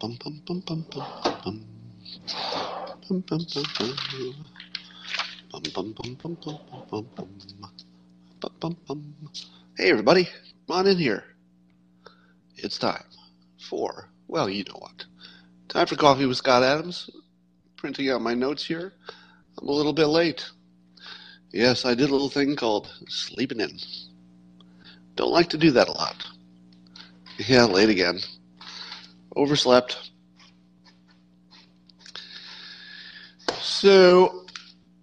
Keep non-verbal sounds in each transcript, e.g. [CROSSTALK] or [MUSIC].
bum bum bum bum bum bum. Bum bum bum bum. Bum bum bum bum bum bum bum. Bum. Hey everybody, come on in here. It's time for well, you know what. Time for coffee with Scott Adams. Printing out my notes here. I'm a little bit late. Yes, I did a little thing called sleeping in. Don't like to do that a lot. Yeah, late again. Overslept. So,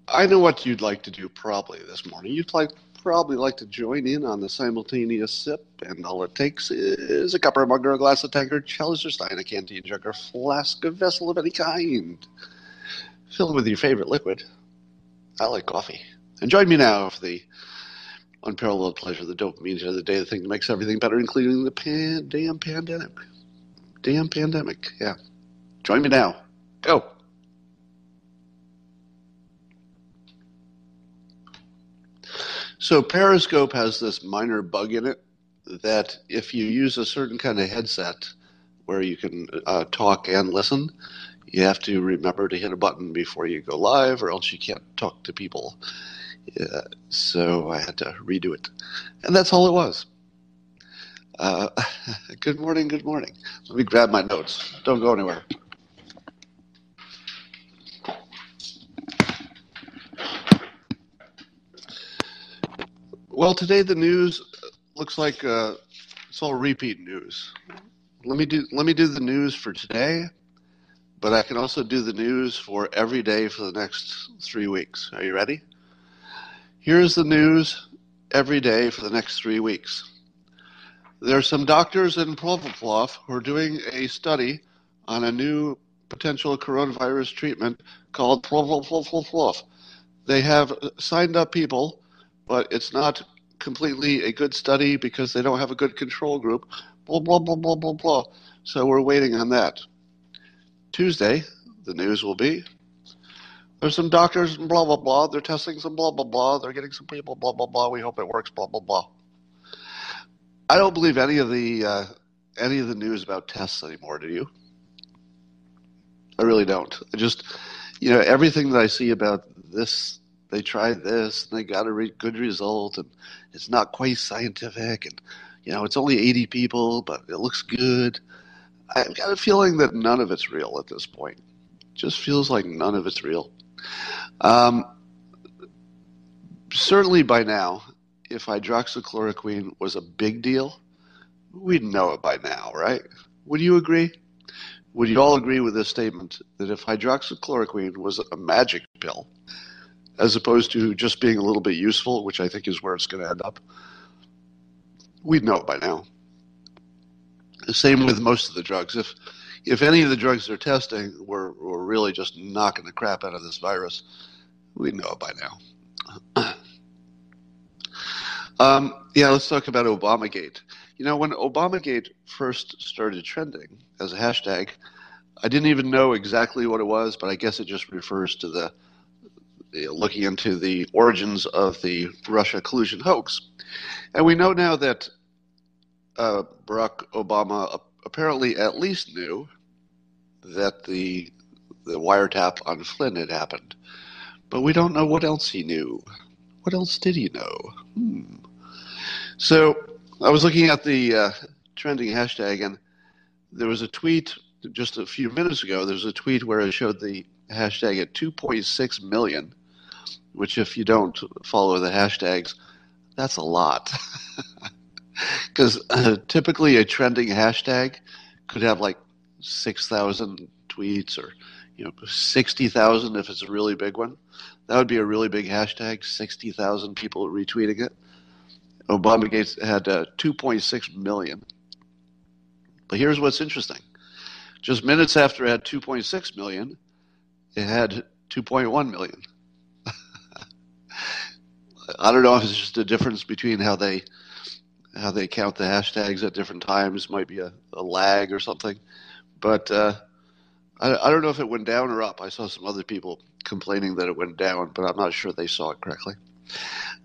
I know what you'd like to do probably this morning. You'd like probably like to join in on the simultaneous sip, and all it takes is a cup or a mug or a glass, a tankard, chalice or stein, a canteen, jug or flask, a vessel of any kind. Fill it with your favorite liquid. I like coffee. And join me now for the unparalleled pleasure, the dopamine of the day, the thing that makes everything better, including the pan- damn pandemic. Damn pandemic, yeah. Join me now. Go. So Periscope has this minor bug in it that if you use a certain kind of headset where you can uh, talk and listen, you have to remember to hit a button before you go live, or else you can't talk to people. Yeah, so I had to redo it, and that's all it was. Uh, [LAUGHS] good morning, good morning. Let me grab my notes. Don't go anywhere. Well, today the news looks like uh, it's all repeat news. Let me do let me do the news for today, but I can also do the news for every day for the next three weeks. Are you ready? Here's the news every day for the next three weeks. There are some doctors in Plovdiv who are doing a study on a new potential coronavirus treatment called Plovdiv. They have signed up people but it's not completely a good study because they don't have a good control group. Blah, blah, blah, blah, blah, blah. So we're waiting on that. Tuesday, the news will be there's some doctors blah, blah, blah. They're testing some blah, blah, blah. They're getting some people, blah, blah, blah. We hope it works, blah, blah, blah. I don't believe any of the uh, any of the news about tests anymore. Do you? I really don't. I just, you know, everything that I see about this they tried this and they got a re- good result and it's not quite scientific and you know it's only 80 people but it looks good i've got a feeling that none of it's real at this point just feels like none of it's real um, certainly by now if hydroxychloroquine was a big deal we'd know it by now right would you agree would you all agree with this statement that if hydroxychloroquine was a magic pill as opposed to just being a little bit useful, which I think is where it's going to end up. We'd know it by now. The same with most of the drugs. If if any of the drugs they're testing were, were really just knocking the crap out of this virus, we'd know it by now. Um, yeah, let's talk about Obamagate. You know, when Obamagate first started trending as a hashtag, I didn't even know exactly what it was, but I guess it just refers to the looking into the origins of the Russia collusion hoax. And we know now that uh, Barack Obama apparently at least knew that the the wiretap on Flynn had happened, but we don't know what else he knew. What else did he know? Hmm. So I was looking at the uh, trending hashtag, and there was a tweet just a few minutes ago. There was a tweet where it showed the hashtag at 2.6 million, which if you don't follow the hashtags, that's a lot. [LAUGHS] Because uh, typically a trending hashtag could have like 6,000 tweets or you know 60,000 if it's a really big one. That would be a really big hashtag, 60,000 people retweeting it. Obama Gates had uh, 2.6 million. But here's what's interesting. Just minutes after it had 2.6 million, it had 2.1 million. [LAUGHS] I don't know if it's just a difference between how they how they count the hashtags at different times. Might be a, a lag or something, but uh, I, I don't know if it went down or up. I saw some other people complaining that it went down, but I'm not sure they saw it correctly.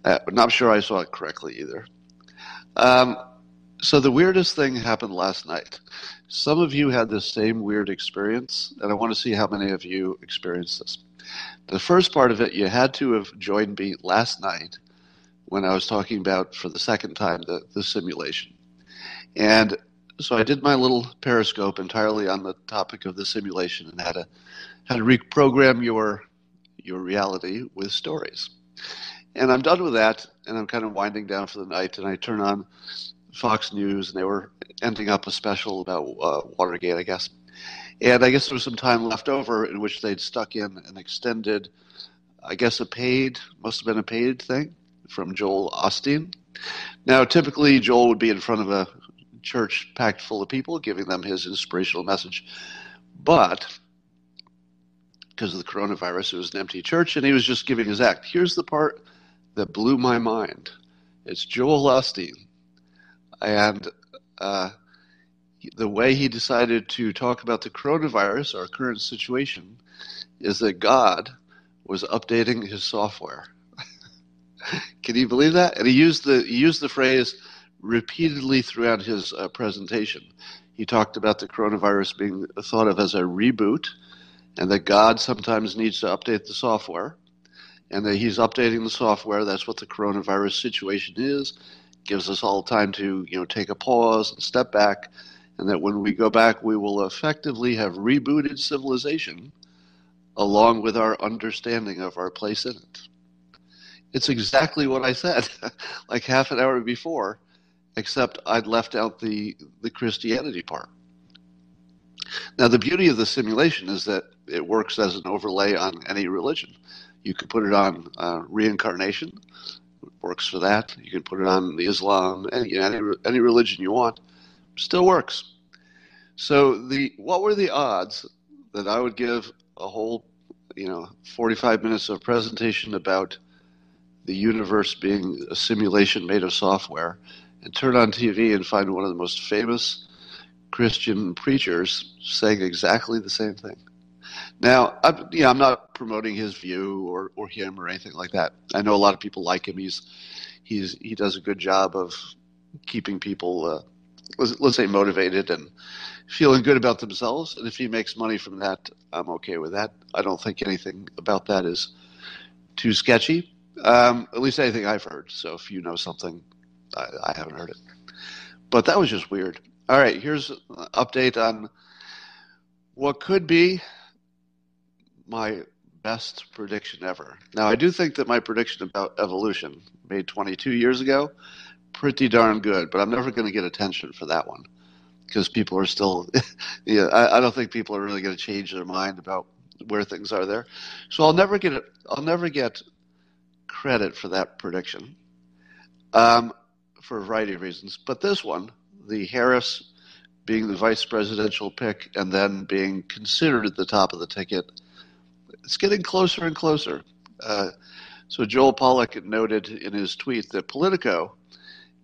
Uh, not sure I saw it correctly either. Um, So the weirdest thing happened last night. Some of you had the same weird experience, and I want to see how many of you experienced this. The first part of it, you had to have joined me last night when I was talking about, for the second time, the, the simulation. And so I did my little periscope entirely on the topic of the simulation and how to how to reprogram your your reality with stories. And I'm done with that, and I'm kind of winding down for the night. And I turn on Fox News, and they were ending up a special about uh, Watergate, I guess. And I guess there was some time left over in which they'd stuck in an extended, I guess a paid, must have been a paid thing from Joel Osteen. Now, typically, Joel would be in front of a church packed full of people, giving them his inspirational message. But because of the coronavirus, it was an empty church, and he was just giving his act. Here's the part that blew my mind it's Joel Osteen. And uh, the way he decided to talk about the coronavirus, our current situation, is that God was updating his software. [LAUGHS] Can you believe that? And he used the he used the phrase repeatedly throughout his uh, presentation. He talked about the coronavirus being thought of as a reboot, and that God sometimes needs to update the software, and that He's updating the software. That's what the coronavirus situation is. Gives us all time to you know take a pause and step back, and that when we go back, we will effectively have rebooted civilization, along with our understanding of our place in it. It's exactly what I said, [LAUGHS] like half an hour before except I'd left out the, the Christianity part. Now, the beauty of the simulation is that it works as an overlay on any religion. You can put it on uh, reincarnation, works for that. You can put it on the Islam, any, any, any religion you want, still works. So, the what were the odds that I would give a whole, you know, 45 minutes of presentation about the universe being a simulation made of software and turn on TV and find one of the most famous Christian preachers saying exactly the same thing. Now, I'm, you know, I'm not promoting his view or, or him or anything like that. I know a lot of people like him. He's he's he does a good job of keeping people, uh, let's, let's say, motivated and feeling good about themselves. And if he makes money from that, I'm okay with that. I don't think anything about that is too sketchy. Um, at least anything I've heard. So if you know something, I, I haven't heard it. But that was just weird. All right, here's an update on what could be my best prediction ever. Now, I do think that my prediction about evolution, made 22 years ago, pretty darn good, but I'm never going to get attention for that one because people are still, [LAUGHS] yeah, I, I, don't think people are really going to change their mind about where things are there. So I'll never get it. I'll never get credit for that prediction. Um, for a variety of reasons. But this one, the Harris being the vice presidential pick and then being considered at the top of the ticket, it's getting closer and closer. Uh, so Joel Pollak noted in his tweet that Politico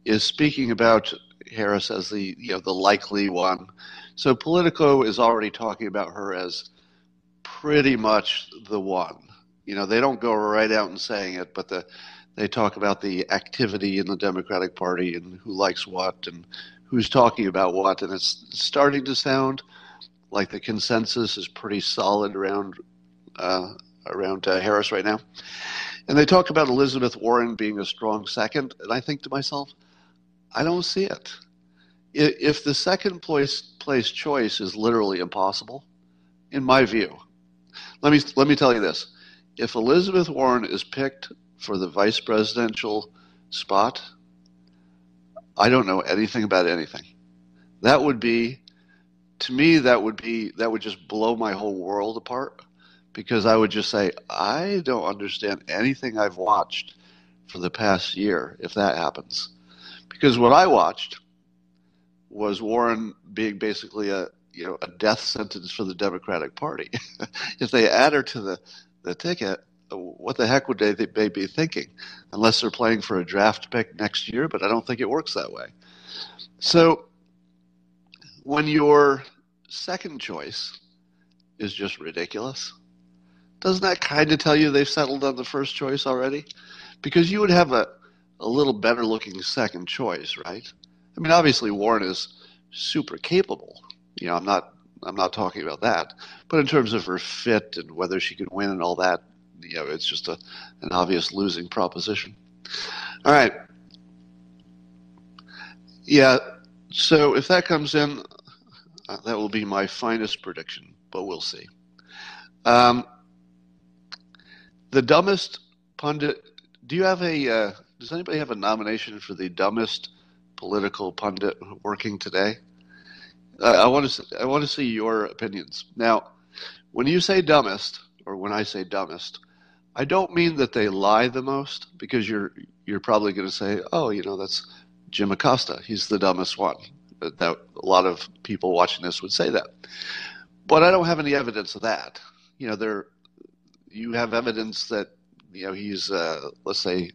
is speaking about Harris as the you know the likely one. So Politico is already talking about her as pretty much the one. You know, they don't go right out and saying it, but the they talk about the activity in the Democratic Party and who likes what and who's talking about what, and it's starting to sound like the consensus is pretty solid around uh, around uh, Harris right now. And they talk about Elizabeth Warren being a strong second, and I think to myself, I don't see it. If the second place place choice is literally impossible, in my view, let me let me tell you this: if Elizabeth Warren is picked for the vice presidential spot, I don't know anything about anything. That would be, to me, that would be, that would just blow my whole world apart because I would just say, I don't understand anything I've watched for the past year if that happens. Because what I watched was Warren being basically a, you know, a death sentence for the Democratic Party. [LAUGHS] if they add her to the, the ticket, what the heck would they, they be thinking? Unless they're playing for a draft pick next year, but I don't think it works that way. So when your second choice is just ridiculous, doesn't that kind of tell you they've settled on the first choice already? Because you would have a, a little better looking second choice, right? I mean, obviously Warren is super capable. You know, I'm not I'm not talking about that. But in terms of her fit and whether she can win and all that, you know, it's just a an obvious losing proposition. All right. Yeah. So if that comes in, uh, that will be my finest prediction, but we'll see. Um, the dumbest pundit. Do you have a? Uh, does anybody have a nomination for the dumbest political pundit working today? Uh, I want to. I want to see your opinions. Now, when you say dumbest, or when I say dumbest, I don't mean that they lie the most, because you're you're probably going to say, oh, you know, that's Jim Acosta. He's the dumbest one. That a lot of people watching this would say that, but I don't have any evidence of that. You know, there you have evidence that you know he's uh, let's say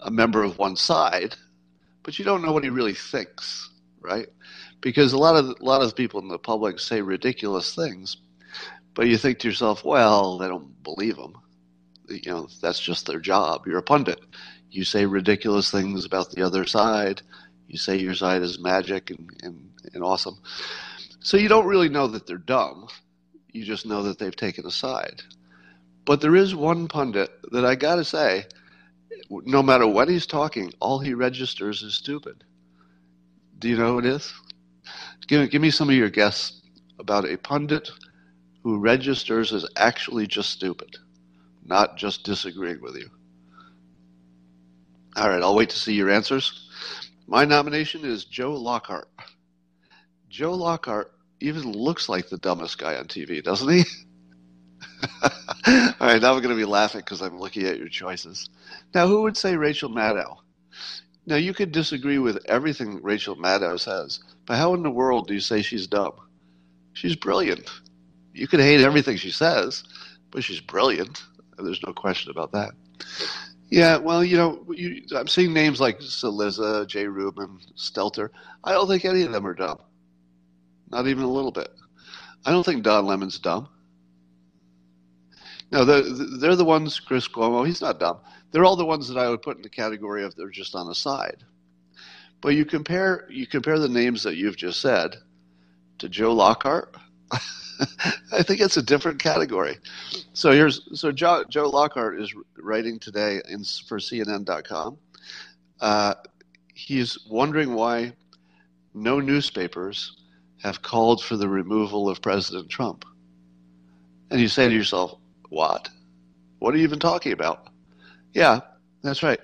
a member of one side, but you don't know what he really thinks, right? Because a lot of a lot of people in the public say ridiculous things, but you think to yourself, well, they don't believe them. You know, that's just their job. You're a pundit. You say ridiculous things about the other side you say your side is magic and, and, and awesome. So you don't really know that they're dumb. You just know that they've taken a side. But there is one pundit that I got to say, no matter what he's talking, all he registers is stupid. Do you know who it is? Give, give me some of your guess about a pundit who registers as actually just stupid, not just disagreeing with you. All right, I'll wait to see your answers. My nomination is Joe Lockhart. Joe Lockhart even looks like the dumbest guy on TV, doesn't he? [LAUGHS] All right, now I'm going to be laughing because I'm looking at your choices. Now, who would say Rachel Maddow? Now, you could disagree with everything Rachel Maddow says, but how in the world do you say she's dumb? She's brilliant. You could hate everything she says, but she's brilliant. There's no question about that. Yeah, well, you know, you, I'm seeing names like Cillizza, Jay Rubin, Stelter. I don't think any of them are dumb. Not even a little bit. I don't think Don Lemon's dumb. No, they're, they're the ones, Chris Cuomo, he's not dumb. They're all the ones that I would put in the category of they're just on the side. But you compare you compare the names that you've just said to Joe Lockhart. [LAUGHS] I think it's a different category. So here's so Joe, Joe Lockhart is writing today in, for CNN.com. Uh, he's wondering why no newspapers have called for the removal of President Trump. And you say to yourself, "What? What are you even talking about?" Yeah, that's right.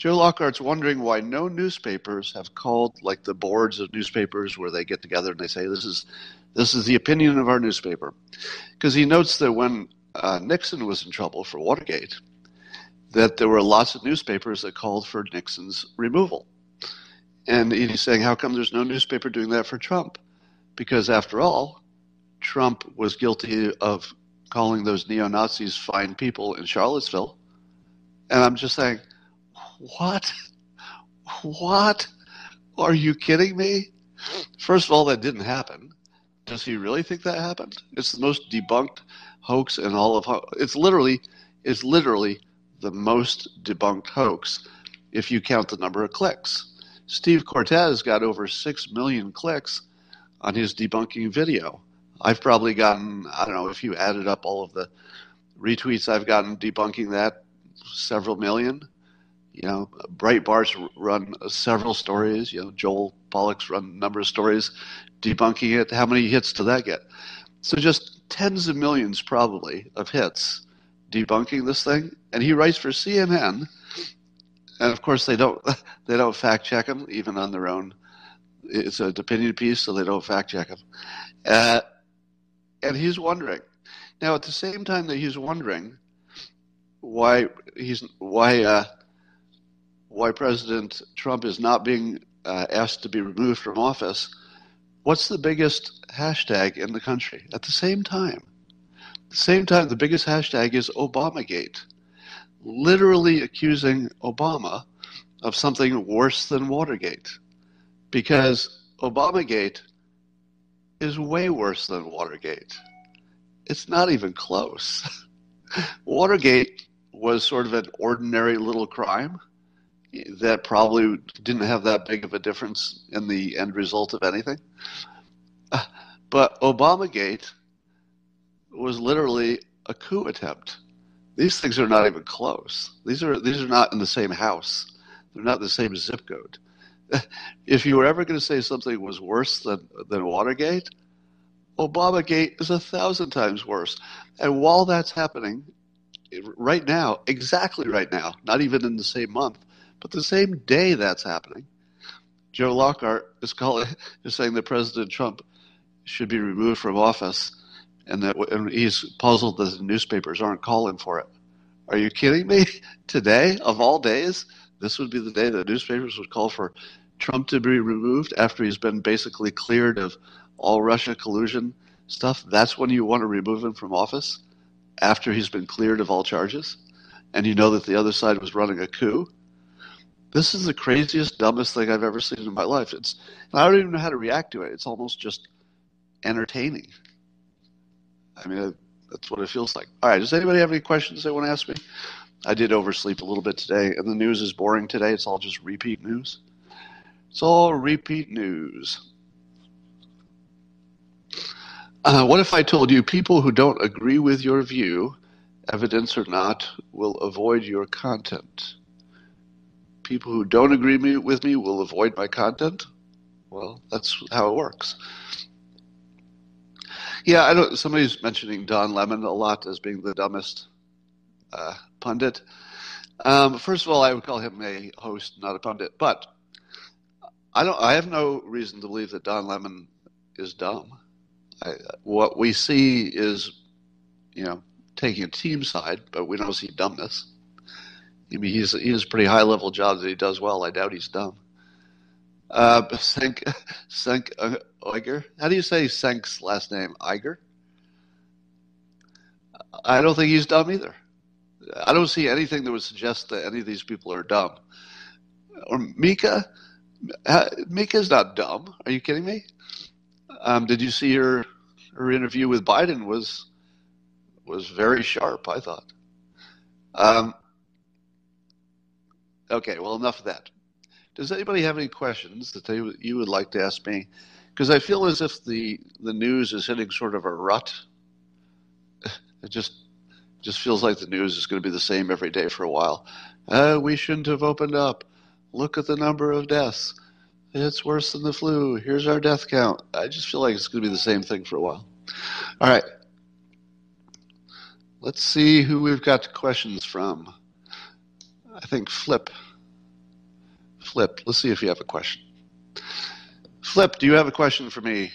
Joe Lockhart's wondering why no newspapers have called, like the boards of newspapers where they get together and they say, this is, this is the opinion of our newspaper. Because he notes that when uh, Nixon was in trouble for Watergate, that there were lots of newspapers that called for Nixon's removal. And he's saying, how come there's no newspaper doing that for Trump? Because after all, Trump was guilty of calling those neo Nazis fine people in Charlottesville. And I'm just saying, what? What? Are you kidding me? First of all, that didn't happen. Does he really think that happened? It's the most debunked hoax in all of it's literally it's literally the most debunked hoax if you count the number of clicks. Steve Cortez got over 6 million clicks on his debunking video. I've probably gotten I don't know if you added up all of the retweets I've gotten debunking that several million. You know, Breitbart's run several stories. You know, Joel Pollak's run a number of stories debunking it. How many hits did that get? So just tens of millions, probably, of hits debunking this thing. And he writes for CNN, and of course they don't [LAUGHS] they don't fact check him even on their own. It's an opinion piece, so they don't fact check him. Uh, and he's wondering. Now, at the same time that he's wondering why he's why uh, why President Trump is not being uh, asked to be removed from office, what's the biggest hashtag in the country at the same time? At the same time, the biggest hashtag is Obamagate, literally accusing Obama of something worse than Watergate, because Obamagate is way worse than Watergate. It's not even close. [LAUGHS] Watergate was sort of an ordinary little crime that probably didn't have that big of a difference in the end result of anything. But Obamagate was literally a coup attempt. These things are not even close. These are these are not in the same house. They're not the same zip code. [LAUGHS] If you were ever going to say something was worse than than Watergate, Obamagate is a thousand times worse. And while that's happening, right now, exactly right now, not even in the same month, but the same day that's happening, Joe Lockhart is calling [LAUGHS] is saying that President Trump should be removed from office, and that and he's puzzled that the newspapers aren't calling for it. Are you kidding me? [LAUGHS] Today, of all days, this would be the day that newspapers would call for Trump to be removed after he's been basically cleared of all Russia collusion stuff. That's when you want to remove him from office after he's been cleared of all charges, and you know that the other side was running a coup. This is the craziest, dumbest thing I've ever seen in my life. It's I don't even know how to react to it. It's almost just entertaining. I mean, that's what it feels like. All right, does anybody have any questions they want to ask me? I did oversleep a little bit today, and the news is boring today. It's all just repeat news. It's all repeat news. Uh, what if I told you people who don't agree with your view, evidence or not, will avoid your content? People who don't agree me, with me will avoid my content? Well, that's how it works. Yeah, I don't. Somebody's mentioning Don Lemon a lot as being the dumbest uh, pundit. Um, first of all, I would call him a host, not a pundit. But I don't. I have no reason to believe that Don Lemon is dumb. I, what we see is, you know, taking a team side, but we don't see dumbness. I mean, he's he has pretty high level job that he does well. I doubt he's dumb. Uh, [LAUGHS] Cenk, Cenk Uygur. How do you say Cenk's last name? Iger. I don't think he's dumb either. I don't see anything that would suggest that any of these people are dumb. Or Mika. Mika's not dumb. Are you kidding me? Um, did you see her her interview with Biden was was very sharp. I thought. Um, okay, well, enough of that. Does anybody have any questions that they you would like to ask me? Because I feel as if the the news is hitting sort of a rut. [LAUGHS] It just just feels like the news is going to be the same every day for a while. Uh, we shouldn't have opened up. Look at the number of deaths. It's worse than the flu. Here's our death count. I just feel like it's going to be the same thing for a while. All right. Let's see who we've got questions from. I think Flip. Flip, let's see if you have a question. Flip, do you have a question for me?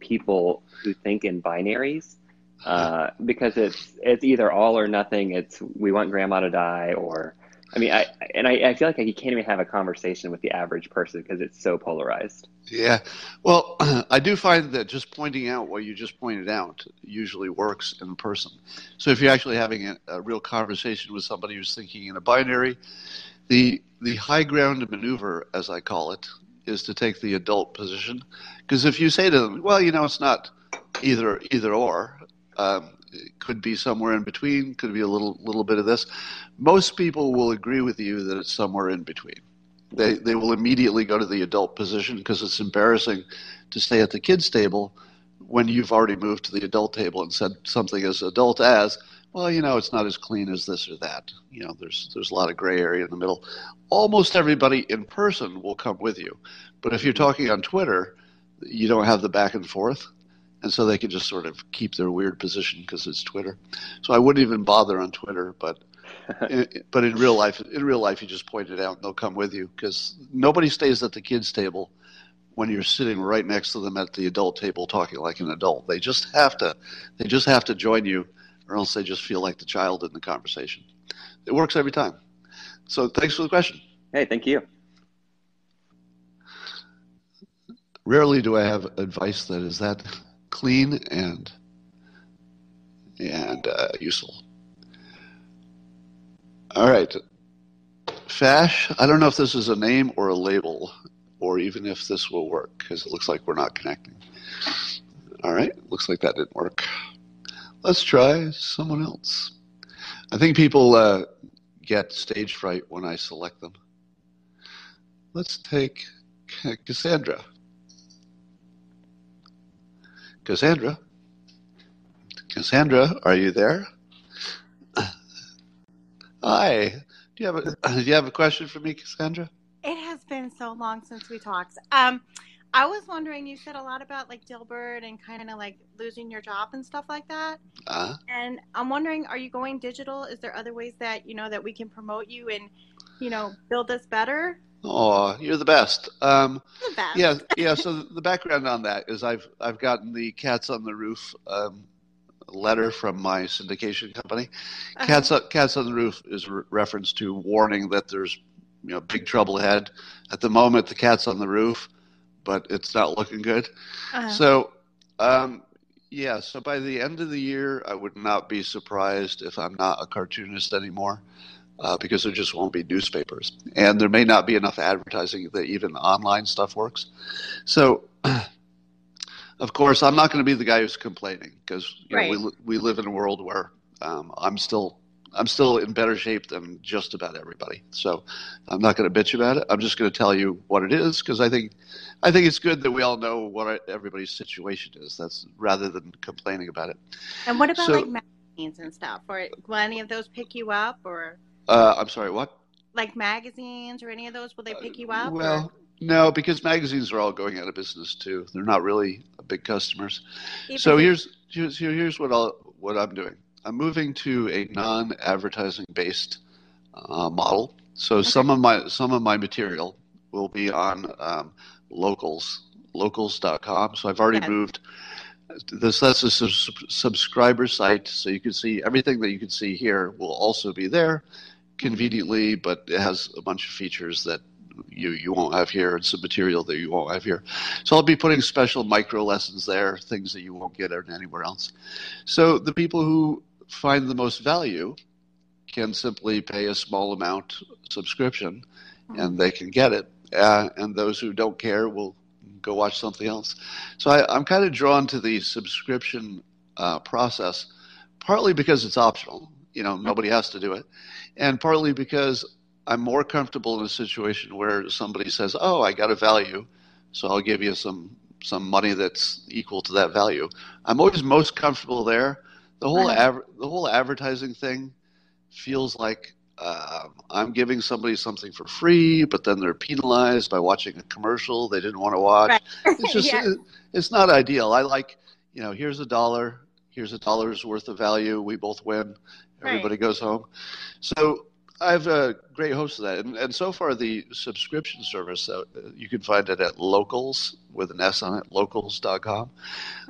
People who think in binaries uh, because it's it's either all or nothing. It's we want grandma to die, or I mean, I and I, I feel like you can't even have a conversation with the average person because it's so polarized. Yeah, well, [CLEARS THROAT] I do find that just pointing out what you just pointed out usually works in person. So if you're actually having a, a real conversation with somebody who's thinking in a binary, the the high ground maneuver, as I call it, is to take the adult position. Because if you say to them, well, you know, it's not either either or, um, could be somewhere in between. Could be a little little bit of this. Most people will agree with you that it's somewhere in between. They they will immediately go to the adult position because it's embarrassing to stay at the kids table when you've already moved to the adult table and said something as adult as, well, you know, it's not as clean as this or that. You know, there's there's a lot of gray area in the middle. Almost everybody in person will come with you, but if you're talking on Twitter, you don't have the back and forth and so they can just sort of keep their weird position because it's Twitter. So I wouldn't even bother on Twitter, but [LAUGHS] in, but in real life, in real life, you just point it out and they'll come with you because nobody stays at the kids' table when you're sitting right next to them at the adult table talking like an adult. They just have to, they just have to join you, or else they just feel like the child in the conversation. It works every time. So thanks for the question. Hey, thank you. Rarely do I have advice that is that clean and and uh, useful. All right, Fash. I don't know if this is a name or a label, or even if this will work because it looks like we're not connecting. All right, looks like that didn't work. Let's try someone else. I think people uh, get stage fright when I select them. Let's take Cassandra. Cassandra. Cassandra, are you there? Hi. Do you have a Do you have a question for me, Cassandra? It has been so long since we talked. Um, I was wondering. You said a lot about like Dilbert and kind of like losing your job and stuff like that. Uh, And I'm wondering, are you going digital? Is there other ways that you know that we can promote you and you know build this better? Oh, you're the best. Um, The best. yeah, [LAUGHS] yeah. So the background on that is I've I've gotten the Cats on the Roof um, letter from my syndication company. Uh-huh. Cats on, Cats on the Roof is re- reference to warning that there's you know big trouble ahead. At the moment, the cat's on the roof, but it's not looking good. Uh-huh. So, um, yeah. So by the end of the year, I would not be surprised if I'm not a cartoonist anymore. Uh, because there just won't be newspapers, and there may not be enough advertising that even online stuff works. So, [CLEARS THROAT] of course, I'm not going to be the guy who's complaining because know, we we live in a world where um, I'm still I'm still in better shape than just about everybody. So I'm not going to bitch about it. I'm just going to tell you what it is because I think I think it's good that we all know what everybody's situation is. That's rather than complaining about it. and what about so- like magazines and stuff? Or will any of those pick you up? Or Uh, I'm sorry, what? like magazines or any of those? Will they pick you up? or- Well, no, because magazines are all going out of business too. They're not really big customers. Even So here's here's here's what I'll what I'm doing. I'm moving to a non-advertising based uh, model. So some of my some of my material will be on um, locals locals.com. So I've already Okay. moved. This that's a sub- subscriber site, so you can see everything that you can see here will also be there conveniently, but it has a bunch of features that you you won't have here and some material that you won't have here. So I'll be putting special micro lessons there, things that you won't get anywhere else. So the people who find the most value can simply pay a small amount subscription, and they can get it. Uh, and those who don't care will go watch something else. So I, I'm kind of drawn to the subscription uh, process, partly because it's optional. You know, nobody has to do it, and partly because I'm more comfortable in a situation where somebody says, "Oh, I got a value, so I'll give you some some money that's equal to that value." I'm always most comfortable there. The whole Right. adver- the whole advertising thing feels like uh, I'm giving somebody something for free, but then they're penalized by watching a commercial they didn't want to watch. Right. [LAUGHS] It's just Yeah. it- it's not ideal. I like you know here's a dollar, here's a dollar's worth of value. We both win. Right. Everybody goes home. So I have a great host of that, and, and so far the subscription service uh, you can find it at locals with an S on it, locals.com.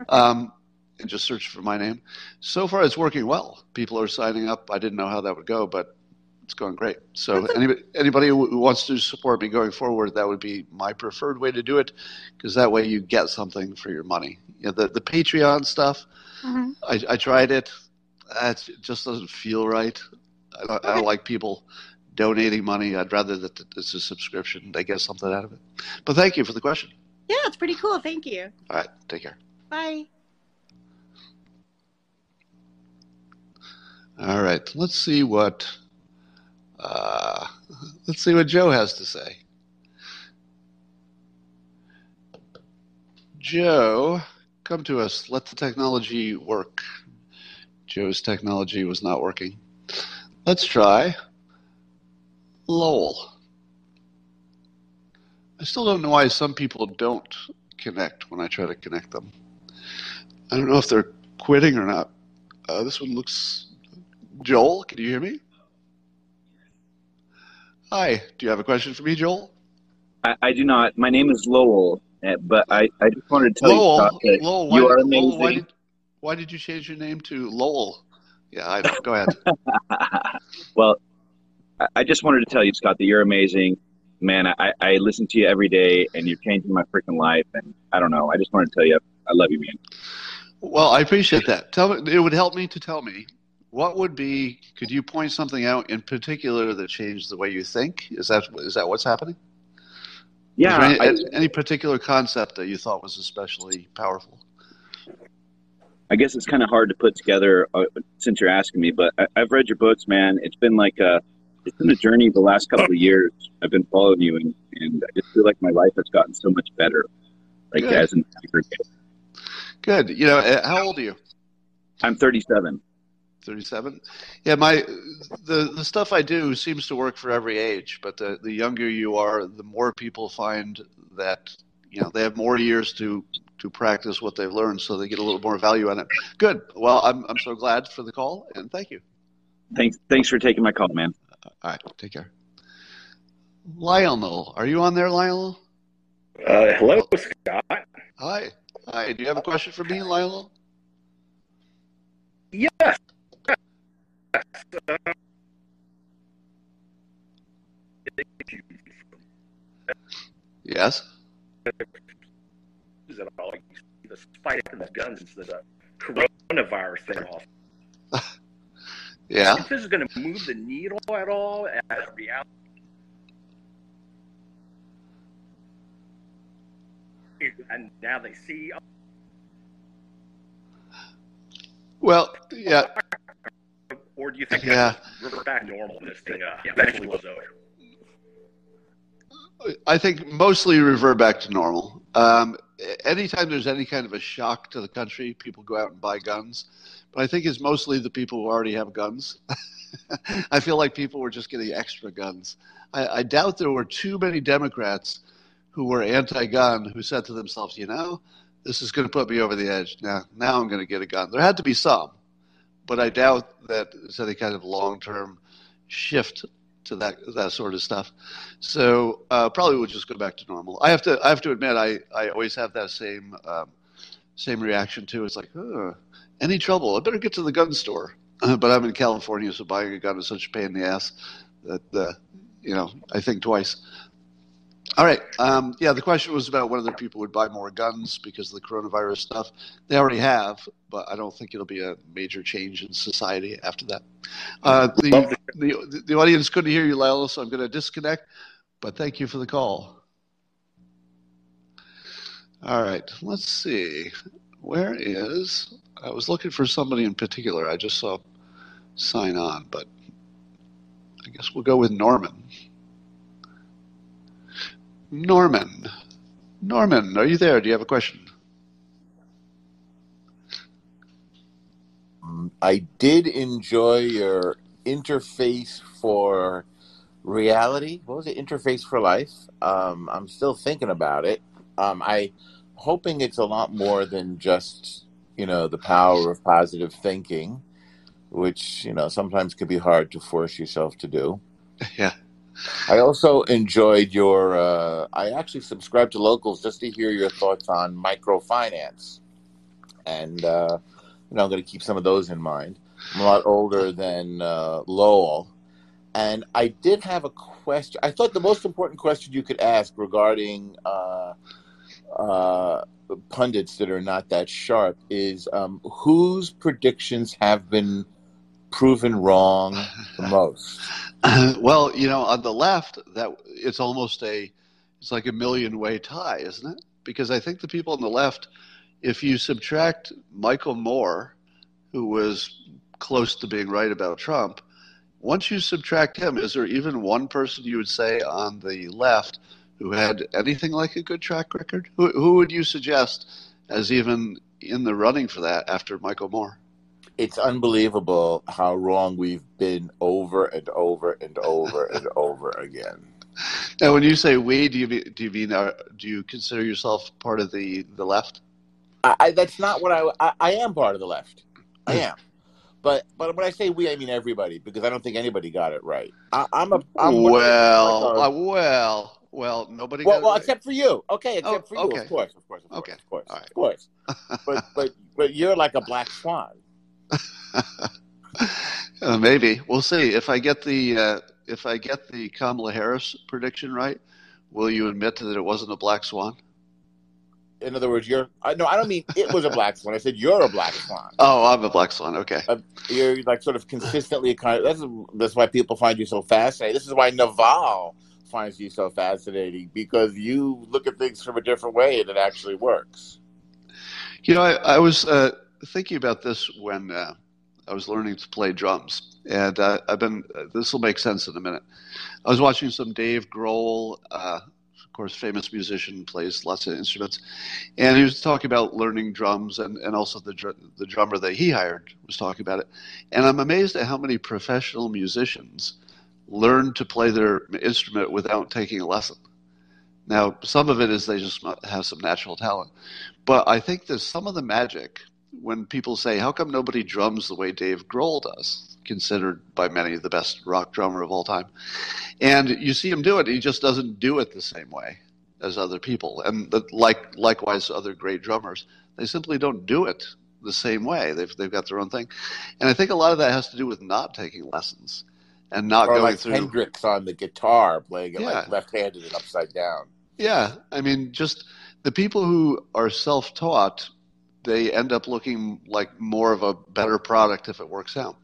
Um, and just search for my name. So far, it's working well. People are signing up. I didn't know how that would go, but it's going great. So anybody, anybody who wants to support me going forward, that would be my preferred way to do it, because that way you get something for your money. You know, the the Patreon stuff. Mhm. I, I tried it. It just doesn't feel right. I don't, I don't like people donating money. I'd rather that it's a subscription. They get something out of it. But thank you for the question. Yeah, it's pretty cool. Thank you. All right, take care. Bye. All right, let's see what uh, let's see what Joe has to say. Joe, come to us. Let the technology work. Joe's technology was not working. Let's try Lowell. I still don't know why some people don't connect when I try to connect them. I don't know if they're quitting or not. Uh, this one looks. Joel, can you hear me? Hi, do you have a question for me, Joel? I, I do not. My name is Lowell, uh, but I, I just wanted to tell you, Scott, that Lowell, why, you are amazing. Lowell why, did, you change your name to Lowell? Yeah, I know. Go ahead. [LAUGHS] well, I, I just wanted to tell you, Scott, that you're amazing. Man, I, I listen to you every day, and you're changing my freaking life. And I don't know. I just wanted to tell you, I love you, man. Well, I appreciate that. Tell me, it would help me to tell me what would be. Could you point something out in particular that changed the way you think? Is that is that what's happening? Yeah, Is there I, any, any particular concept that you thought was especially powerful? I guess it's kind of hard to put together uh, since you're asking me, but I, I've read your books, man. It's been like a it's been a journey the last couple of years. I've been following you, and, and I just feel like my life has gotten so much better, like Good. as an aggregate. Good. You know, uh, how old are you? I'm 37. 37 yeah my the the stuff i do seems to work for every age but the the younger you are the more people find that you know they have more years to to practice what they've learned so they get a little more value on it. Good. Well i'm i'm so glad for the call and thank you. Thanks, thanks for taking my call, man. all right take care. Lionel are you on there lionel? Uh, hello, Scott. hi. Hi do you have a question for me lionel? Yes. yes It all the spike in the guns that the coronavirus thing off? [LAUGHS] yeah If this is going to move the needle at all as reality. And now they see, well yeah or do you think Yeah. revert back normal? This thing uh, eventually was over. I think mostly revert back to normal. Um, anytime there's any kind of a shock to the country, people go out and buy guns. But I think it's mostly the people who already have guns. [LAUGHS] I feel like people were just getting extra guns. I, I doubt there were too many Democrats who were anti-gun who said to themselves, you know, this is going to put me over the edge. Now, now I'm going to get a gun. There had to be some, but I doubt that there's any kind of long-term shift to that that sort of stuff. So uh, probably we'll just go back to normal. I have to I have to admit I, I always have that same um, same reaction too. It's like, oh, any trouble? I better get to the gun store. [LAUGHS] But I'm in California, so buying a gun is such a pain in the ass that uh, you know I think twice. All right. Um, yeah, the question was about whether people would buy more guns because of the coronavirus stuff. They already have, but I don't think it'll be a major change in society after that. Uh, the, the the audience couldn't hear you, Lila, so I'm going to disconnect. But thank you for the call. All right, let's see. Where is? I was looking for somebody in particular. I just saw sign on, but I guess we'll go with Norman. Norman. Norman, are you there? Do you have a question? Um, I did enjoy your interface for reality. What was it? Interface for life. Um, I'm still thinking about it. Um, I hoping it's a lot more than just you know the power of positive thinking, which you know sometimes can be hard to force yourself to do. [LAUGHS] Yeah. I also enjoyed your. Uh, I actually subscribed to Locals just to hear your thoughts on microfinance, and uh, you know I'm going to keep some of those in mind. I'm a lot older than uh, Lowell, and I did have a question. I thought the most important question you could ask regarding uh, uh, pundits that are not that sharp is um, whose predictions have been proven wrong the [LAUGHS] most. well, you know, on the left, that it's almost a, it's like a million way tie, isn't it? Because I think the people on the left, if you subtract Michael Moore, who was close to being right about Trump, once you subtract him, is there even one person you would say on the left who had anything like a good track record? Who, who would you suggest as even in the running for that after Michael Moore? It's unbelievable how wrong we've been over and over and over and [LAUGHS] over again. Now, when you say we, do you mean, do you mean uh, do you consider yourself part of the the left? I, I that's not what I, I I am part of the left. I am. But but when I say we, I mean everybody because I don't think anybody got it right. I, I'm a I'm well, uh, well, well. Nobody. well, got well, it right. except for you. Okay, except Oh, for you. okay. Of course, of course, of course, Okay. of course, All right. of course. But but but you're like a black swan. [LAUGHS] Uh, maybe we'll see if I get the uh, if I get the Kamala Harris prediction right. Will you admit that it wasn't a black swan? In other words, you're. I, no, I don't mean it was a black swan. I said you're a black swan. [LAUGHS] Oh, I'm a black swan. Okay. You're like sort of consistently kind of. That's that's why people find you so fascinating. This is why Naval finds you so fascinating because you look at things from a different way and it actually works. You know, I, I was uh, thinking about this when uh, I was learning to play drums, and uh, I've been. Uh, this will make sense in a minute. I was watching some Dave Grohl, uh, of course, famous musician, plays lots of instruments, and he was talking about learning drums, and, and also the dr- the drummer that he hired was talking about it, and I'm amazed at how many professional musicians learn to play their instrument without taking a lesson. Now, some of it is they just have some natural talent, but I think there's some of the magic when people say, "How come nobody drums the way Dave Grohl does?" Considered by many the best rock drummer of all time, and you see him do it, he just doesn't do it the same way as other people, and the, like likewise other great drummers, they simply don't do it the same way. They've they've got their own thing, and I think a lot of that has to do with not taking lessons and not or going like through. Hendrix on the guitar, playing it Yeah. like left-handed and upside down. Yeah, I mean, just the people who are self-taught, they end up looking like more of a better product if it works out.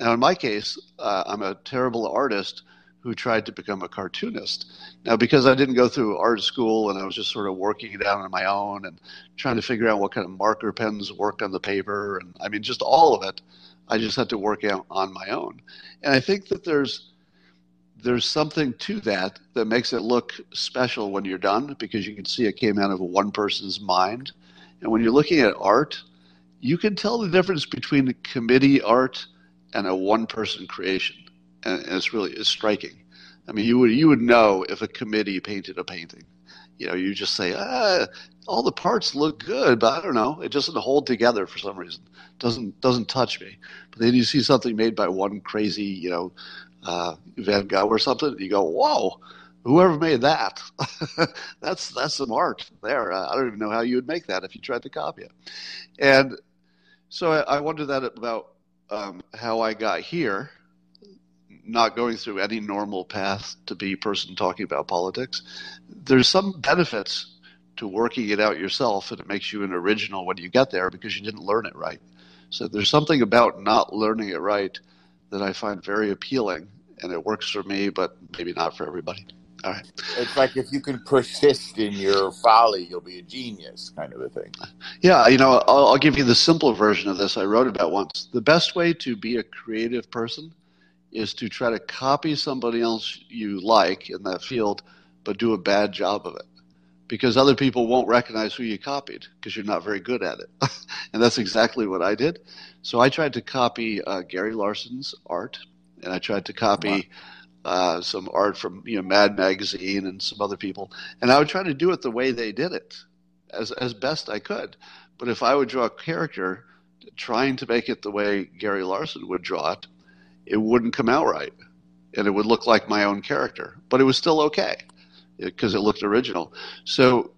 Now, in my case, uh, I'm a terrible artist who tried to become a cartoonist. Now, because I didn't go through art school and I was just sort of working it out on my own and trying to figure out what kind of marker pens work on the paper, and I mean, just all of it, I just had to work out on my own. And I think that there's there's something to that that makes it look special when you're done because you can see it came out of one person's mind. And when you're looking at art, you can tell the difference between a committee art and a one person creation. And it's really it's striking. I mean, you would you would know if a committee painted a painting. You know, you just say, ah, all the parts look good, but I don't know, it doesn't hold together for some reason. Doesn't doesn't touch me. But then you see something made by one crazy, you know, uh, Van Gogh or something, you go, whoa, whoever made that, [LAUGHS] that's that's some art there. I don't even know how you would make that if you tried to copy it. And so I, I wonder that about um, how I got here, not going through any normal path to be a person talking about politics. There's some benefits to working it out yourself, and it makes you an original when you get there because you didn't learn it right. So there's something about not learning it right that I find very appealing, and it works for me, but maybe not for everybody. All right. It's like if you can persist in your folly, you'll be a genius, kind of a thing. Yeah, you know, I'll, I'll give you the simple version of this. I wrote about once. The best way to be a creative person is to try to copy somebody else you like in that field, but do a bad job of it. Because other people won't recognize who you copied because you're not very good at it. [LAUGHS] and that's exactly what I did. So I tried to copy uh, Gary Larson's art, and I tried to copy uh, some art from you know Mad Magazine and some other people, and I would try to do it the way they did it, as as best I could. But if I would draw a character trying to make it the way Gary Larson would draw it, it wouldn't come out right, and it would look like my own character. But it was still okay because it looked original. So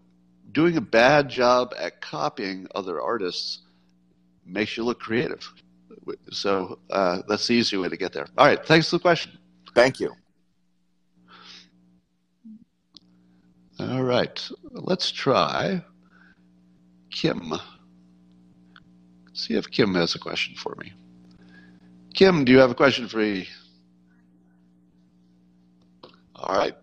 doing a bad job at copying other artists makes you look creative. So uh, that's the easy way to get there. All right, thanks for the question. Thank you. All right, let's try Kim. See if Kim has a question for me. Kim, do you have a question for me? All right.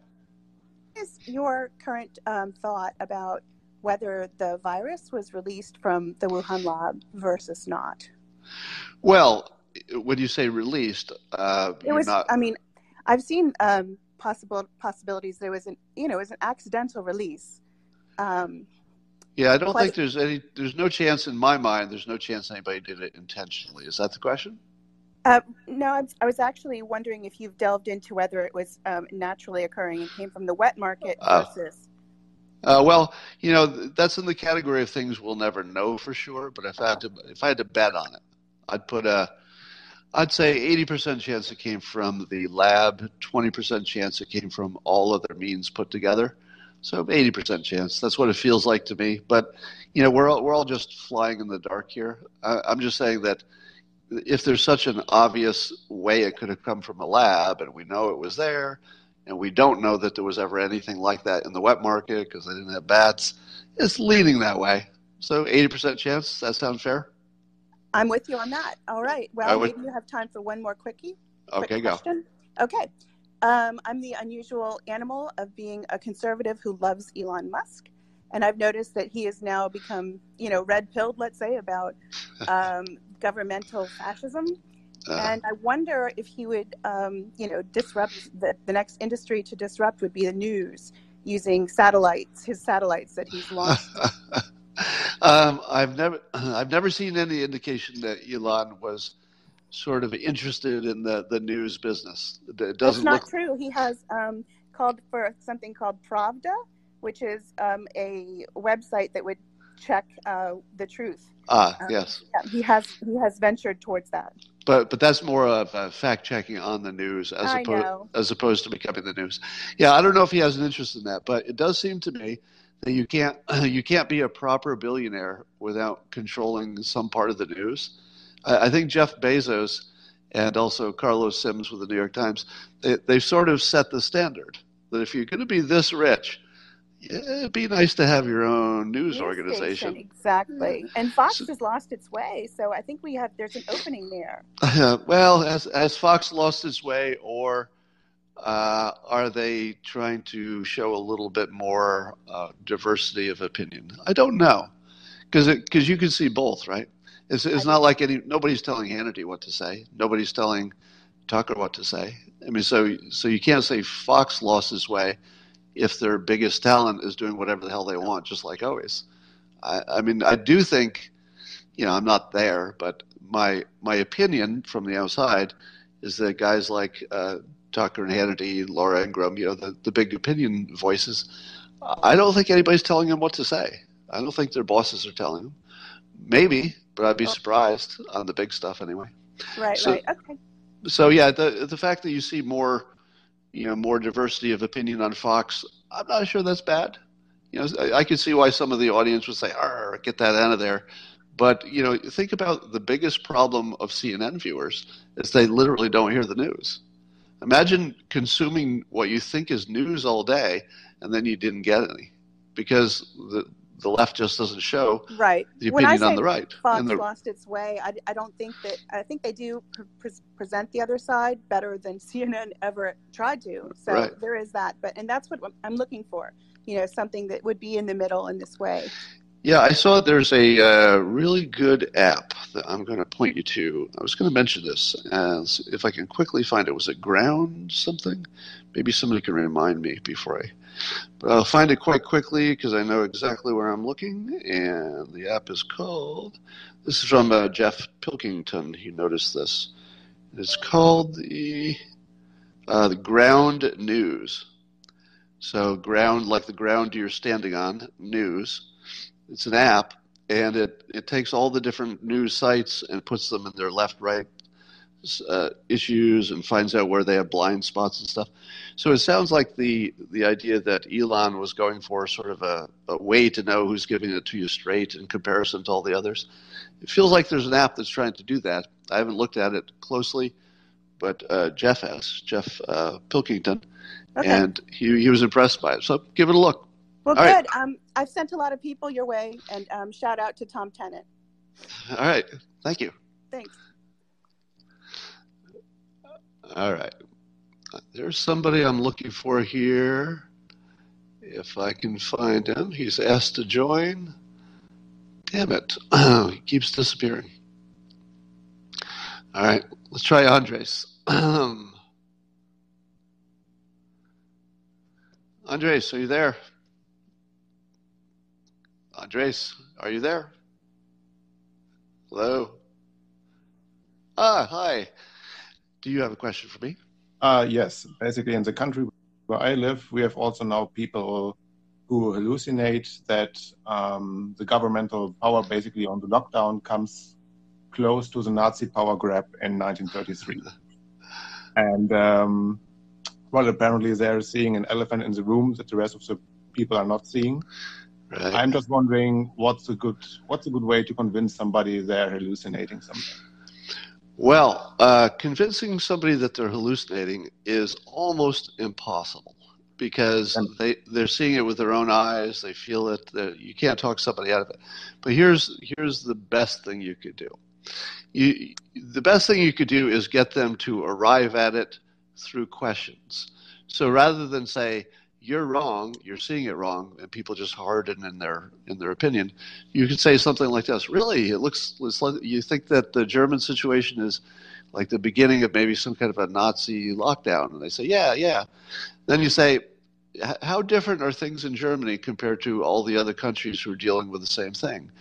What is your current um, thought about whether the virus was released from the Wuhan lab versus not? Well, when you say released, uh, It was. not. I mean, I've seen um, possible possibilities. There was an, you know, it was an accidental release. Um, Yeah, I don't think there's any. There's no chance in my mind. There's no chance anybody did it intentionally. Is that the question? uh, no, I was, I was actually wondering if you've delved into whether it was um, naturally occurring and came from the wet market Oh. versus. Uh, well, you know, that's in the category of things we'll never know for sure. But if I had to, if I had to bet on it, I'd put a, I'd say 80% chance it came from the lab, 20% chance it came from all other means put together. So 80% chance. That's what it feels like to me. But you know, we're all, we're all just flying in the dark here. I, I'm just saying that if there's such an obvious way it could have come from a lab, and we know it was there, and we don't know that there was ever anything like that in the wet market because they didn't have bats. It's leaning that way. So 80% chance. That sound fair? I'm with you on that. All right. Well, would- maybe you have time for one more quickie. quick Okay, go. question. Okay. Um, I'm the unusual animal of being a conservative who loves Elon Musk. And I've noticed that he has now become, you know, red pilled, let's say, about [LAUGHS] um, governmental fascism. Uh, And I wonder if he would, um, you know, disrupt the, the next industry to disrupt would be the news using satellites, his satellites that he's launched. [LAUGHS] um, I've never [CLEARS THROAT] I've never seen any indication that Elon was sort of interested in the, the news business. It doesn't not look true. He has um, called for something called Pravda, which is um, a website that would check uh, the truth. ah Um, yes, yeah, he has he has ventured towards that. but but that's more of uh, fact checking on the news as opposed as opposed to becoming the news. Yeah, I don't know if he has an interest in that, but it does seem to me that you can't [CLEARS THROAT] you can't be a proper billionaire without controlling some part of the news. I, I think Jeff Bezos and also Carlos Slim with the New York Times they, they've sort of set the standard that if you're going to be this rich, yeah, it'd be nice to have your own news News organization. station, exactly. And Fox So- has lost its way, so I think we have there's an opening there. [LAUGHS] well, as has Fox lost its way, or uh, are they trying to show a little bit more uh, diversity of opinion? I don't know, because because you can see both, right? It's it's not like any nobody's telling Hannity what to say, nobody's telling Tucker what to say. I mean, so so you can't say Fox lost its way if their biggest talent is doing whatever the hell they want, just like always. I, I mean, I do think, you know, I'm not there, but my my opinion from the outside is that guys like uh, Tucker and Hannity, Laura Ingraham, you know, the, the big opinion voices, I don't think anybody's telling them what to say. I don't think their bosses are telling them. Maybe, but I'd be oh. surprised on the big stuff anyway. Right, So- right. Okay. So yeah, the the fact that you see more, you know, more diversity of opinion on Fox, I'm not sure that's bad. You know, I, I could see why some of the audience would say, "Arr, get that out of there." But you know, think about the biggest problem of CNN viewers is they literally don't hear the news. Imagine consuming what you think is news all day, and then you didn't get any because the the left just doesn't show Right. the When I opinion on say the right. Fox the, lost its way. I, I don't think that I think they do pre- present the other side better than [LAUGHS] CNN ever tried to. So Right. there is that. But and that's what I'm looking for. You know, something that would be in the middle in this way. Yeah, I saw there's a uh, really good app that I'm going to point you to. I was going to mention this as if I can quickly find it. Was it Ground something? Maybe somebody can remind me before I. But I'll find it quite quickly because I know exactly where I'm looking. And the app is called. This is from uh, Jeff Pilkington. He noticed this. It's called the uh, the Ground News. So ground like the ground you're standing on, news. It's an app, and it, it takes all the different news sites and puts them in their left right uh, issues and finds out where they have blind spots and stuff. So it sounds like the the idea that Elon was going for sort of a, a way to know who's giving it to you straight in comparison to all the others. It feels like there's an app that's trying to do that. I haven't looked at it closely, but uh, Jeff has Jeff uh, Pilkington, Okay. and he he was impressed by it. So give it a look. Well, all right. good. Um, I've sent a lot of people your way, and um, shout out to Tom Tennant. All right, thank you. Thanks. All right. There's somebody I'm looking for here. If I can find him, he's asked to join. Damn it. [CLEARS THROAT] he keeps disappearing. All right, let's try Andres. [CLEARS THROAT] Andres, are you there? Andres, are you there? Hello? Ah, hi. Do you have a question for me? Uh, yes, basically in the country where I live, we have also now people who hallucinate that um, the governmental power basically on the lockdown comes close to the Nazi power grab in 1933. [LAUGHS] and um, well, apparently they're seeing an elephant in the room that the rest of the people are not seeing. Right. I'm just wondering what's a good what's a good way to convince somebody they're hallucinating something. Well, uh, convincing somebody that they're hallucinating is almost impossible because they they're seeing it with their own eyes. They feel it. You can't talk somebody out of it. But here's here's the best thing you could do. You the best thing you could do is get them to arrive at it through questions. So rather than say, you're wrong, you're seeing it wrong, and people just harden in their in their opinion, you could say something like this: Really, it looks, like you think that the German situation is like the beginning of maybe some kind of a Nazi lockdown, and they say, Yeah, yeah. Then you say, How different are things in Germany compared to all the other countries who are dealing with the same thing?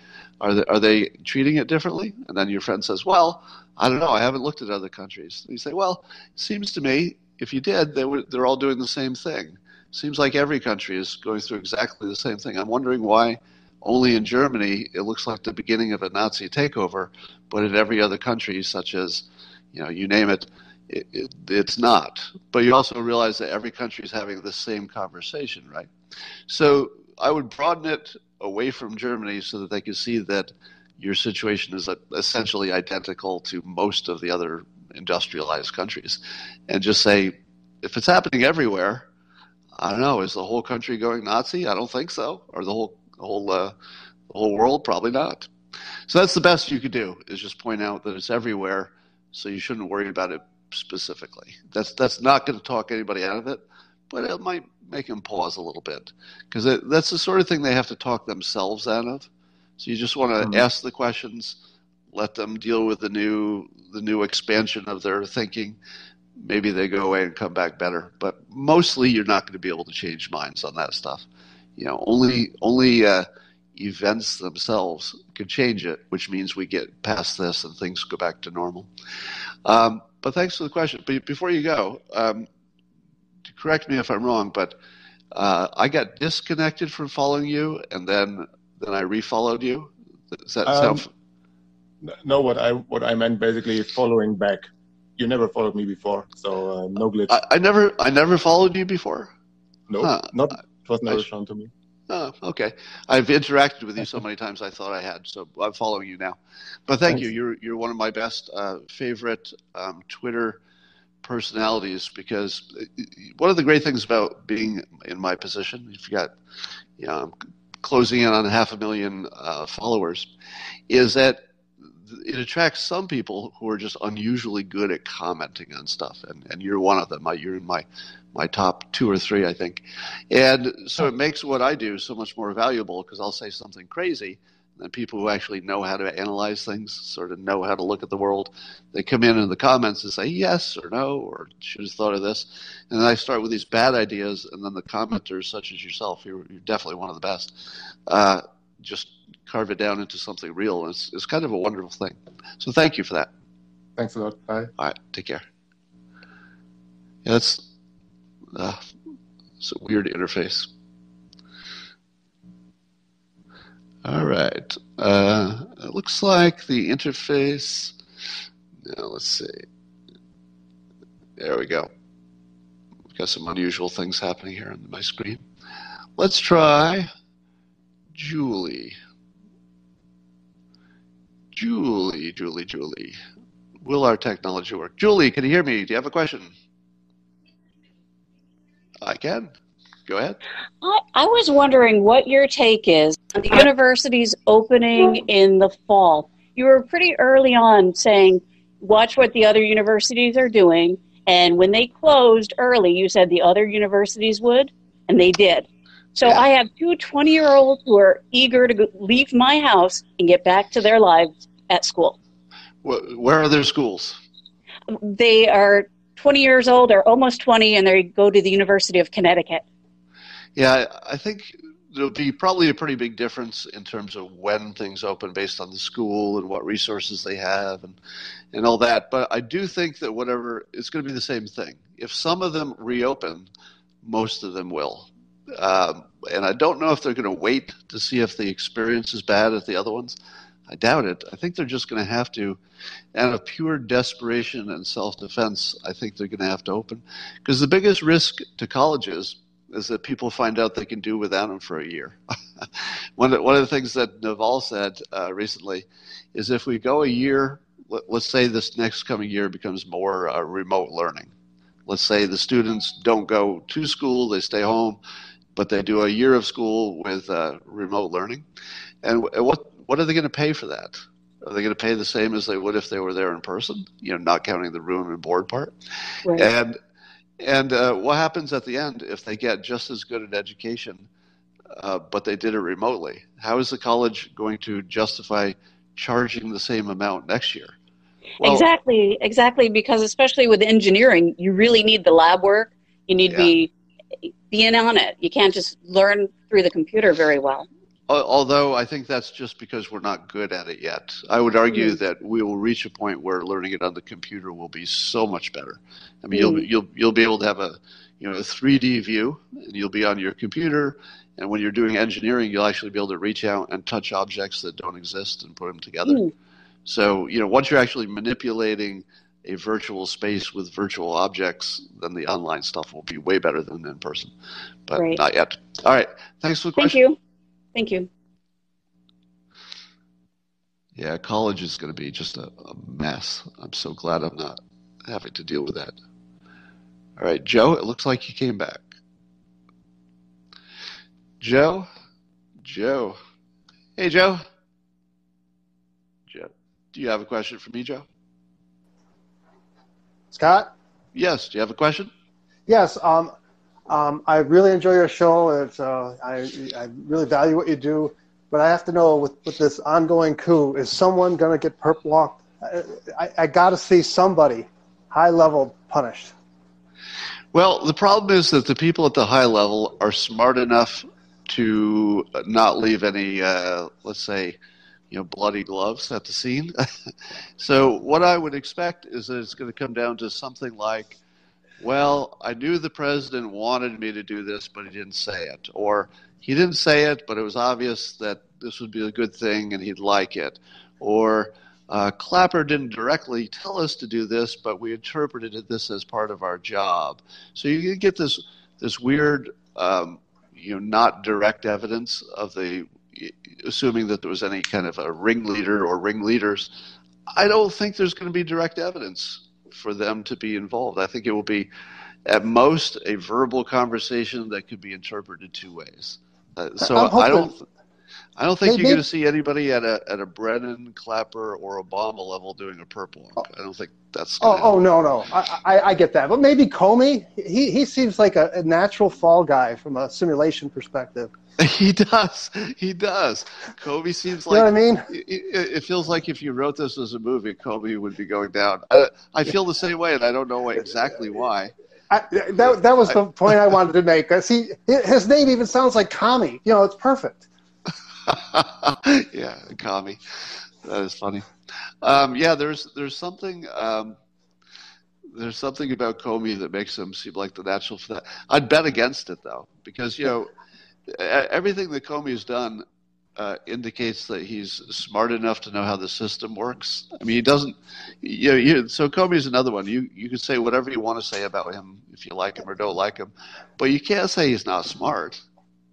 Are they, are they treating it differently? And then your friend says, Well, I don't know. I haven't looked at other countries. And you say, Well, it seems to me if you did, they were, they're all doing the same thing. Seems like every country is going through exactly the same thing. I'm wondering why only in Germany it looks like the beginning of a Nazi takeover, but in every other country, such as, you know, you name it, it, it it's not. But you also realize that every country is having the same conversation, right? So I would broaden it away from Germany so that they can see that your situation is essentially identical to most of the other industrialized countries, and just say, if it's happening everywhere, I don't know, is the whole country going Nazi? I don't think so, or the whole the whole uh, the whole world probably not. So that's the best you could do is just point out that it's everywhere, so you shouldn't worry about it specifically. That's that's not going to talk anybody out of it, but it might make them pause a little bit because that's the sort of thing they have to talk themselves out of. So you just want to mm-hmm. ask the questions, let them deal with the new the new expansion of their thinking. Maybe they go away and come back better, but mostly you're not going to be able to change minds on that stuff. You know, only only uh, events themselves can change it, which means we get past this and things go back to normal. Um, but thanks for the question. But before you go, um, correct me if I'm wrong, but uh, I got disconnected from following you, and then then I refollowed you. Does that um, sound? No, what I what I meant basically following back. You never followed me before, so uh, no glitch. I, I, never I never followed you before. No, huh. not it was never I, shown to me. Oh, okay. I've interacted with you so many times I thought I had, so I'm following you now. But thank Thanks. you. You're you're one of my best uh, favorite um, Twitter personalities because uh, one of the great things about being in my position, if you got, you know, I'm closing in on half a million uh, followers, is that it attracts some people who are just unusually good at commenting on stuff, and, and you're one of them. You're in my my top two or three, I think, and so it makes what I do so much more valuable because I'll say something crazy, and people who actually know how to analyze things, sort of know how to look at the world, they come in in the comments and say yes or no or should have thought of this, and then I start with these bad ideas, and then the commenters such as yourself, you're, you're definitely one of the best. Uh, just carve it down into something real. It's, it's kind of a wonderful thing. So thank you for that. Thanks a lot. Bye. All right. Take care. Yeah, that's uh, it's a weird interface. All right. Uh, it looks like the interface. Now let's see. There we go. We've got some unusual things happening here on my screen. Let's try Julie. Julie, Julie, Julie. Will our technology work? Julie, can you hear me? Do you have a question? I can. Go ahead. I, I was wondering what your take is on the universities opening in the fall. You were pretty early on saying, watch what the other universities are doing. And when they closed early, you said the other universities would, and they did. So yeah. I have two 20 year olds who are eager to leave my house and get back to their lives at school. Where are their schools? They are 20 years old or almost 20, and they go to the University of Connecticut. Yeah, I think there'll be probably a pretty big difference in terms of when things open based on the school and what resources they have and, and all that. But I do think that whatever, it's going to be the same thing. If some of them reopen, most of them will. Um, and I don't know if they're going to wait to see if the experience is bad at the other ones. I doubt it. I think they're just going to have to, out of pure desperation and self defense, I think they're going to have to open. Because the biggest risk to colleges is that people find out they can do without them for a year. [LAUGHS] one, of, one of the things that Naval said uh, recently is if we go a year, let, us say this next coming year becomes more uh, remote learning. Let's say the students don't go to school, they stay home but they do a year of school with uh, remote learning. And what what are they going to pay for that? Are they going to pay the same as they would if they were there in person? You know, not counting the room and board part. Right. And And uh, what happens at the end if they get just as good an education, uh, but they did it remotely? How is the college going to justify charging the same amount next year? Well, exactly, exactly. Because especially with engineering, you really need the lab work. You need yeah. to be being on it. You can't just learn through the computer very well. Although I think that's just because we're not good at it yet. I would argue mm. that we will reach a point where learning it on the computer will be so much better. I mean, mm. you'll you'll you'll be able to have a you know a 3D view, and you'll be on your computer. And when you're doing engineering, you'll actually be able to reach out and touch objects that don't exist and put them together. Mm. So you know, once you're actually manipulating a virtual space with virtual objects, then the online stuff will be way better than in person. But right. not yet. All right. Thanks for the question. Thank you. Thank you. Yeah, college is going to be just a, a mess. I'm so glad I'm not having to deal with that. All right, Joe, it looks like you came back. Joe? Joe. Hey, Joe. Joe. Do you have a question for me, Joe? Scott? Yes. Do you have a question? Yes. Um, um, I really enjoy your show. It's, uh, I, I really value what you do. But I have to know with, with this ongoing coup, is someone going to get perp walked? I, I, I got to see somebody high level punished. Well, the problem is that the people at the high level are smart enough to not leave any, uh, let's say, you know, bloody gloves at the scene. [LAUGHS] so what I would expect is that it's going to come down to something like, well, I knew the president wanted me to do this, but he didn't say it, or he didn't say it, but it was obvious that this would be a good thing and he'd like it, or uh, Clapper didn't directly tell us to do this, but we interpreted this as part of our job. So you get this this weird, um, you know, not direct evidence of the assuming that there was any kind of a ringleader or ringleaders, I don't think there's going to be direct evidence for them to be involved. I think it will be, at most, a verbal conversation that could be interpreted two ways. Uh, so I don't. I don't think maybe, you're going to see anybody at a at a Brennan, Clapper, or Obama level doing a perp walk. I don't think that's. Oh, oh no, no, I, I, I, get that, but maybe Comey. He he seems like a, a natural fall guy from a simulation perspective. [LAUGHS] He does. He does. Comey seems like. You know what I mean? It, it, feels like if you wrote this as a movie, Comey would be going down. I, I feel the same way, and I don't know exactly why. I, that that was the [LAUGHS] point I wanted to make. See, his name even sounds like Kami. You know, it's perfect. [LAUGHS] yeah, Kami. That is funny. Um, yeah, there's there's something. Um, there's something about Comey that makes him seem like the natural for that. I'd bet against it though, because you know everything that Comey has done uh, indicates that he's smart enough to know how the system works. I mean, he doesn't. You know, you, so Comey is another one. You you can say whatever you want to say about him if you like him or don't like him, but you can't say he's not smart,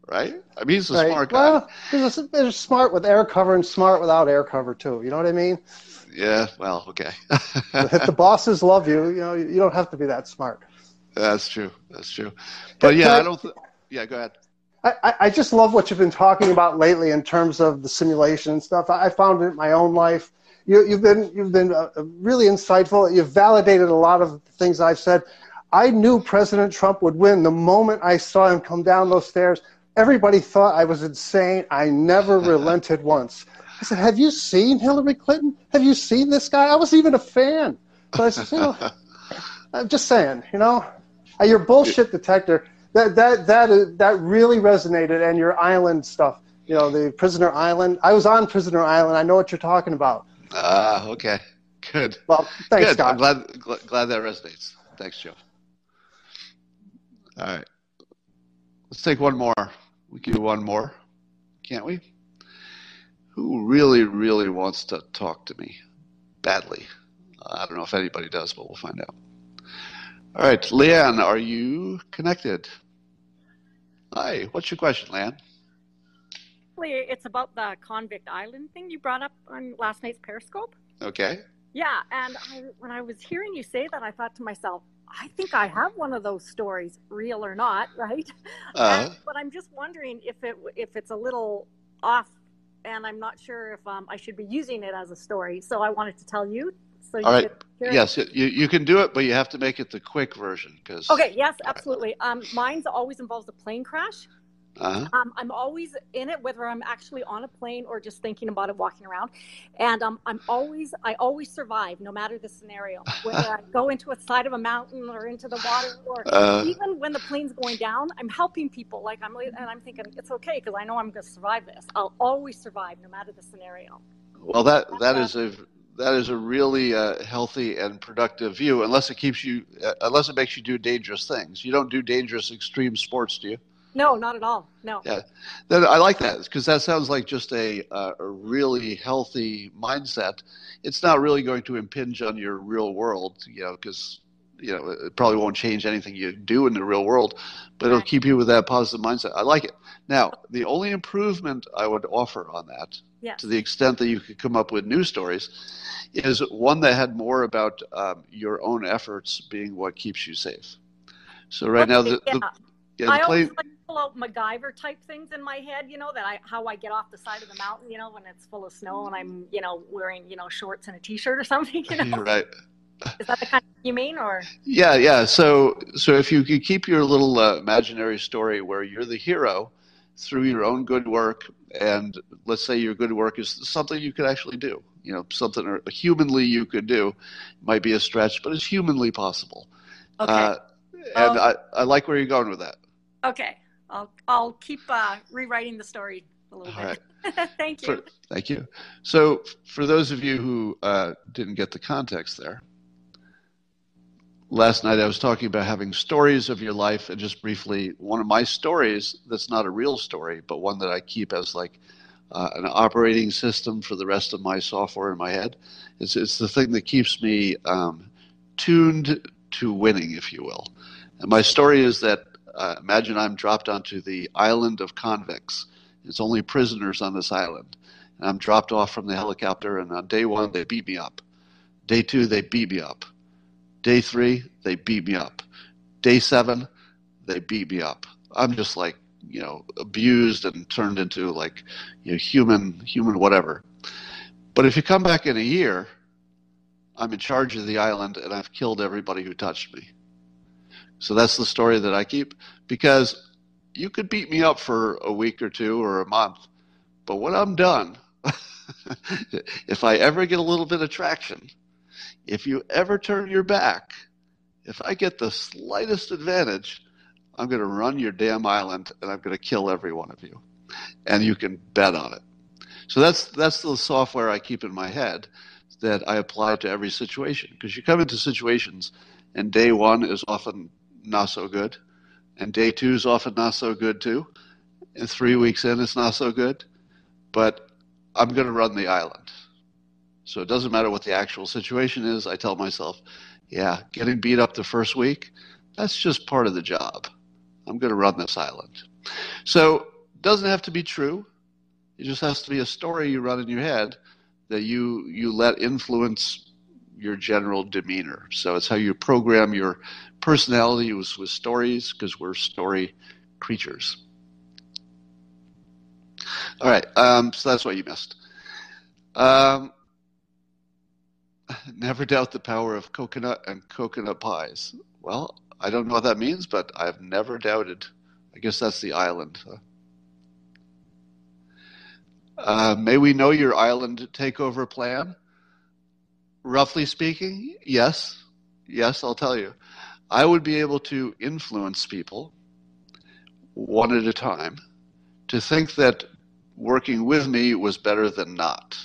right? I mean, he's a right. smart guy. Well, he's, a, smart with air cover and smart without air cover too. You know what I mean? Yeah. Well, okay. [LAUGHS] if the bosses love you, you know, you don't have to be that smart. That's true. That's true. But yeah, I don't. Th- yeah, go ahead. I, I just love what you've been talking about lately in terms of the simulation and stuff. I found it in my own life. You, have been you've been uh, really insightful. You've validated a lot of things I've said. I knew President Trump would win the moment I saw him come down those stairs. Everybody thought I was insane. I never [LAUGHS] relented once. I said, "Have you seen Hillary Clinton? Have you seen this guy?" I was even a fan. So I said, [LAUGHS] "I'm just saying, you know, your bullshit detector." That that that that really resonated. And your island stuff, you know, the Prisoner Island. I was on Prisoner Island. I know what you're talking about. Ah, uh, okay, good. Well, thanks, good. Scott. I'm glad, glad glad that resonates. Thanks, Joe. All right, let's take one more. We can do one more, can't we? Who really, really wants to talk to me badly? I don't know if anybody does, but we'll find out. All right, Leanne, are you connected? Hi, what's your question, Lan? It's about the convict island thing you brought up on last night's Periscope. Okay. Yeah, and I, when I was hearing you say that, I thought to myself, I think I have one of those stories, real or not, [LAUGHS] right? Uh-huh. And, but I'm just wondering if it if it's a little off, and I'm not sure if um, I should be using it as a story. So I wanted to tell you So All right. Yes, you, you can do it, but you have to make it the quick version because. Okay. Yes, absolutely. Um, mine's always involves a plane crash. Uh-huh. Um, I'm always in it, whether I'm actually on a plane or just thinking about it walking around. And um, I'm always, I always survive, no matter the scenario. Whether I go into a side of a mountain or into the water, or [LAUGHS] Uh. even when the plane's going down, I'm helping people. Like I'm, and I'm thinking it's okay because I know I'm going to survive this. I'll always survive, no matter the scenario. Well, that that is a that is a really uh, healthy and productive view, unless it keeps you, uh, unless it makes you do dangerous things. You don't do dangerous extreme sports, do you? No, not at all. No. Yeah, then I like that because that sounds like just a uh, a really healthy mindset. It's not really going to impinge on your real world, you know, because you know it probably won't change anything you do in the real world, but it'll keep you with that positive mindset. I like it. Now, the only improvement I would offer on that, Yes. to the extent that you could come up with new stories, is one that had more about um, your own efforts being what keeps you safe. So right now, the, yeah. the, yeah, I the always like pull out MacGyver type things in my head, you know, that I how I get off the side of the mountain, you know, when it's full of snow and I'm, you know, wearing, you know, shorts and a t-shirt or something, you [LAUGHS] know. right. Is that the kind of you mean or Yeah, yeah. So, so if you could keep your little uh, imaginary story where you're the hero through your own good work, and let's say your good work is something you could actually do, you know, something humanly you could do, it might be a stretch, but it's humanly possible. Okay. Uh, and Um, I, I like where you're going with that. Okay. I'll I'll keep uh, rewriting the story a little All bit. [LAUGHS] Thank you. For- thank you. So, for those of you who uh, didn't get the context there, last night I was talking about having stories of your life, and just briefly, one of my stories that's not a real story, but one that I keep as like uh, an operating system for the rest of my software in my head. It's, it's the thing that keeps me um, tuned to winning, if you will. And my story is that uh, imagine I'm dropped onto the island of convicts. It's only prisoners on this island. And I'm dropped off from the helicopter, and on day one, they beat me up. Day two, they beat me up. Day three, they beat me up. Day seven, they beat me up. I'm just like, you know, abused and turned into like, you know, human, human whatever. But if you come back in a year, I'm in charge of the island and I've killed everybody who touched me. So that's the story that I keep because you could beat me up for a week or two or a month, but when I'm done, [LAUGHS] if I ever get a little bit of traction, if you ever turn your back, if I get the slightest advantage, I'm going to run your damn island and I'm going to kill every one of you. And you can bet on it. So that's that's the software I keep in my head that I apply to every situation because you come into situations and day 1 is often not so good and day 2 is often not so good too and 3 weeks in it's not so good but I'm going to run the island. So it doesn't matter what the actual situation is. I tell myself, yeah, getting beat up the first week, that's just part of the job. I'm going to run this island. So doesn't have to be true. It just has to be a story you run in your head that you you let influence your general demeanor. So it's how you program your personality with, with stories because we're story creatures. All right, um, so that's what you missed. Um, [LAUGHS] never doubt the power of coconut and coconut pies. Well, I don't know what that means, but I've never doubted. I guess that's the island. Uh, may we know your island takeover plan? Roughly speaking, yes. Yes, I'll tell you. I would be able to influence people one at a time to think that working with me was better than not.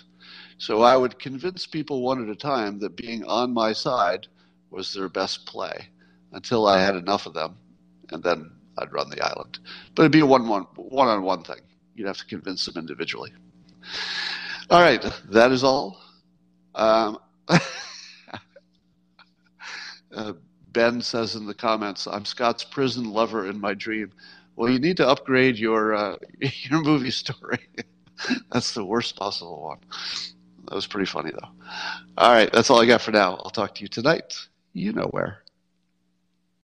So I would convince people one at a time that being on my side was their best play until I had enough of them, and then I'd run the island. But it'd be a one one one on one thing. You'd have to convince them individually. All right, that is all. Um, [LAUGHS] uh, ben says in the comments, "I'm Scott's prison lover in my dream." Well, you need to upgrade your uh, [LAUGHS] your movie story. [LAUGHS] That's the worst possible one. That was pretty funny though. All right, that's all I got for now. I'll talk to you tonight. You know where.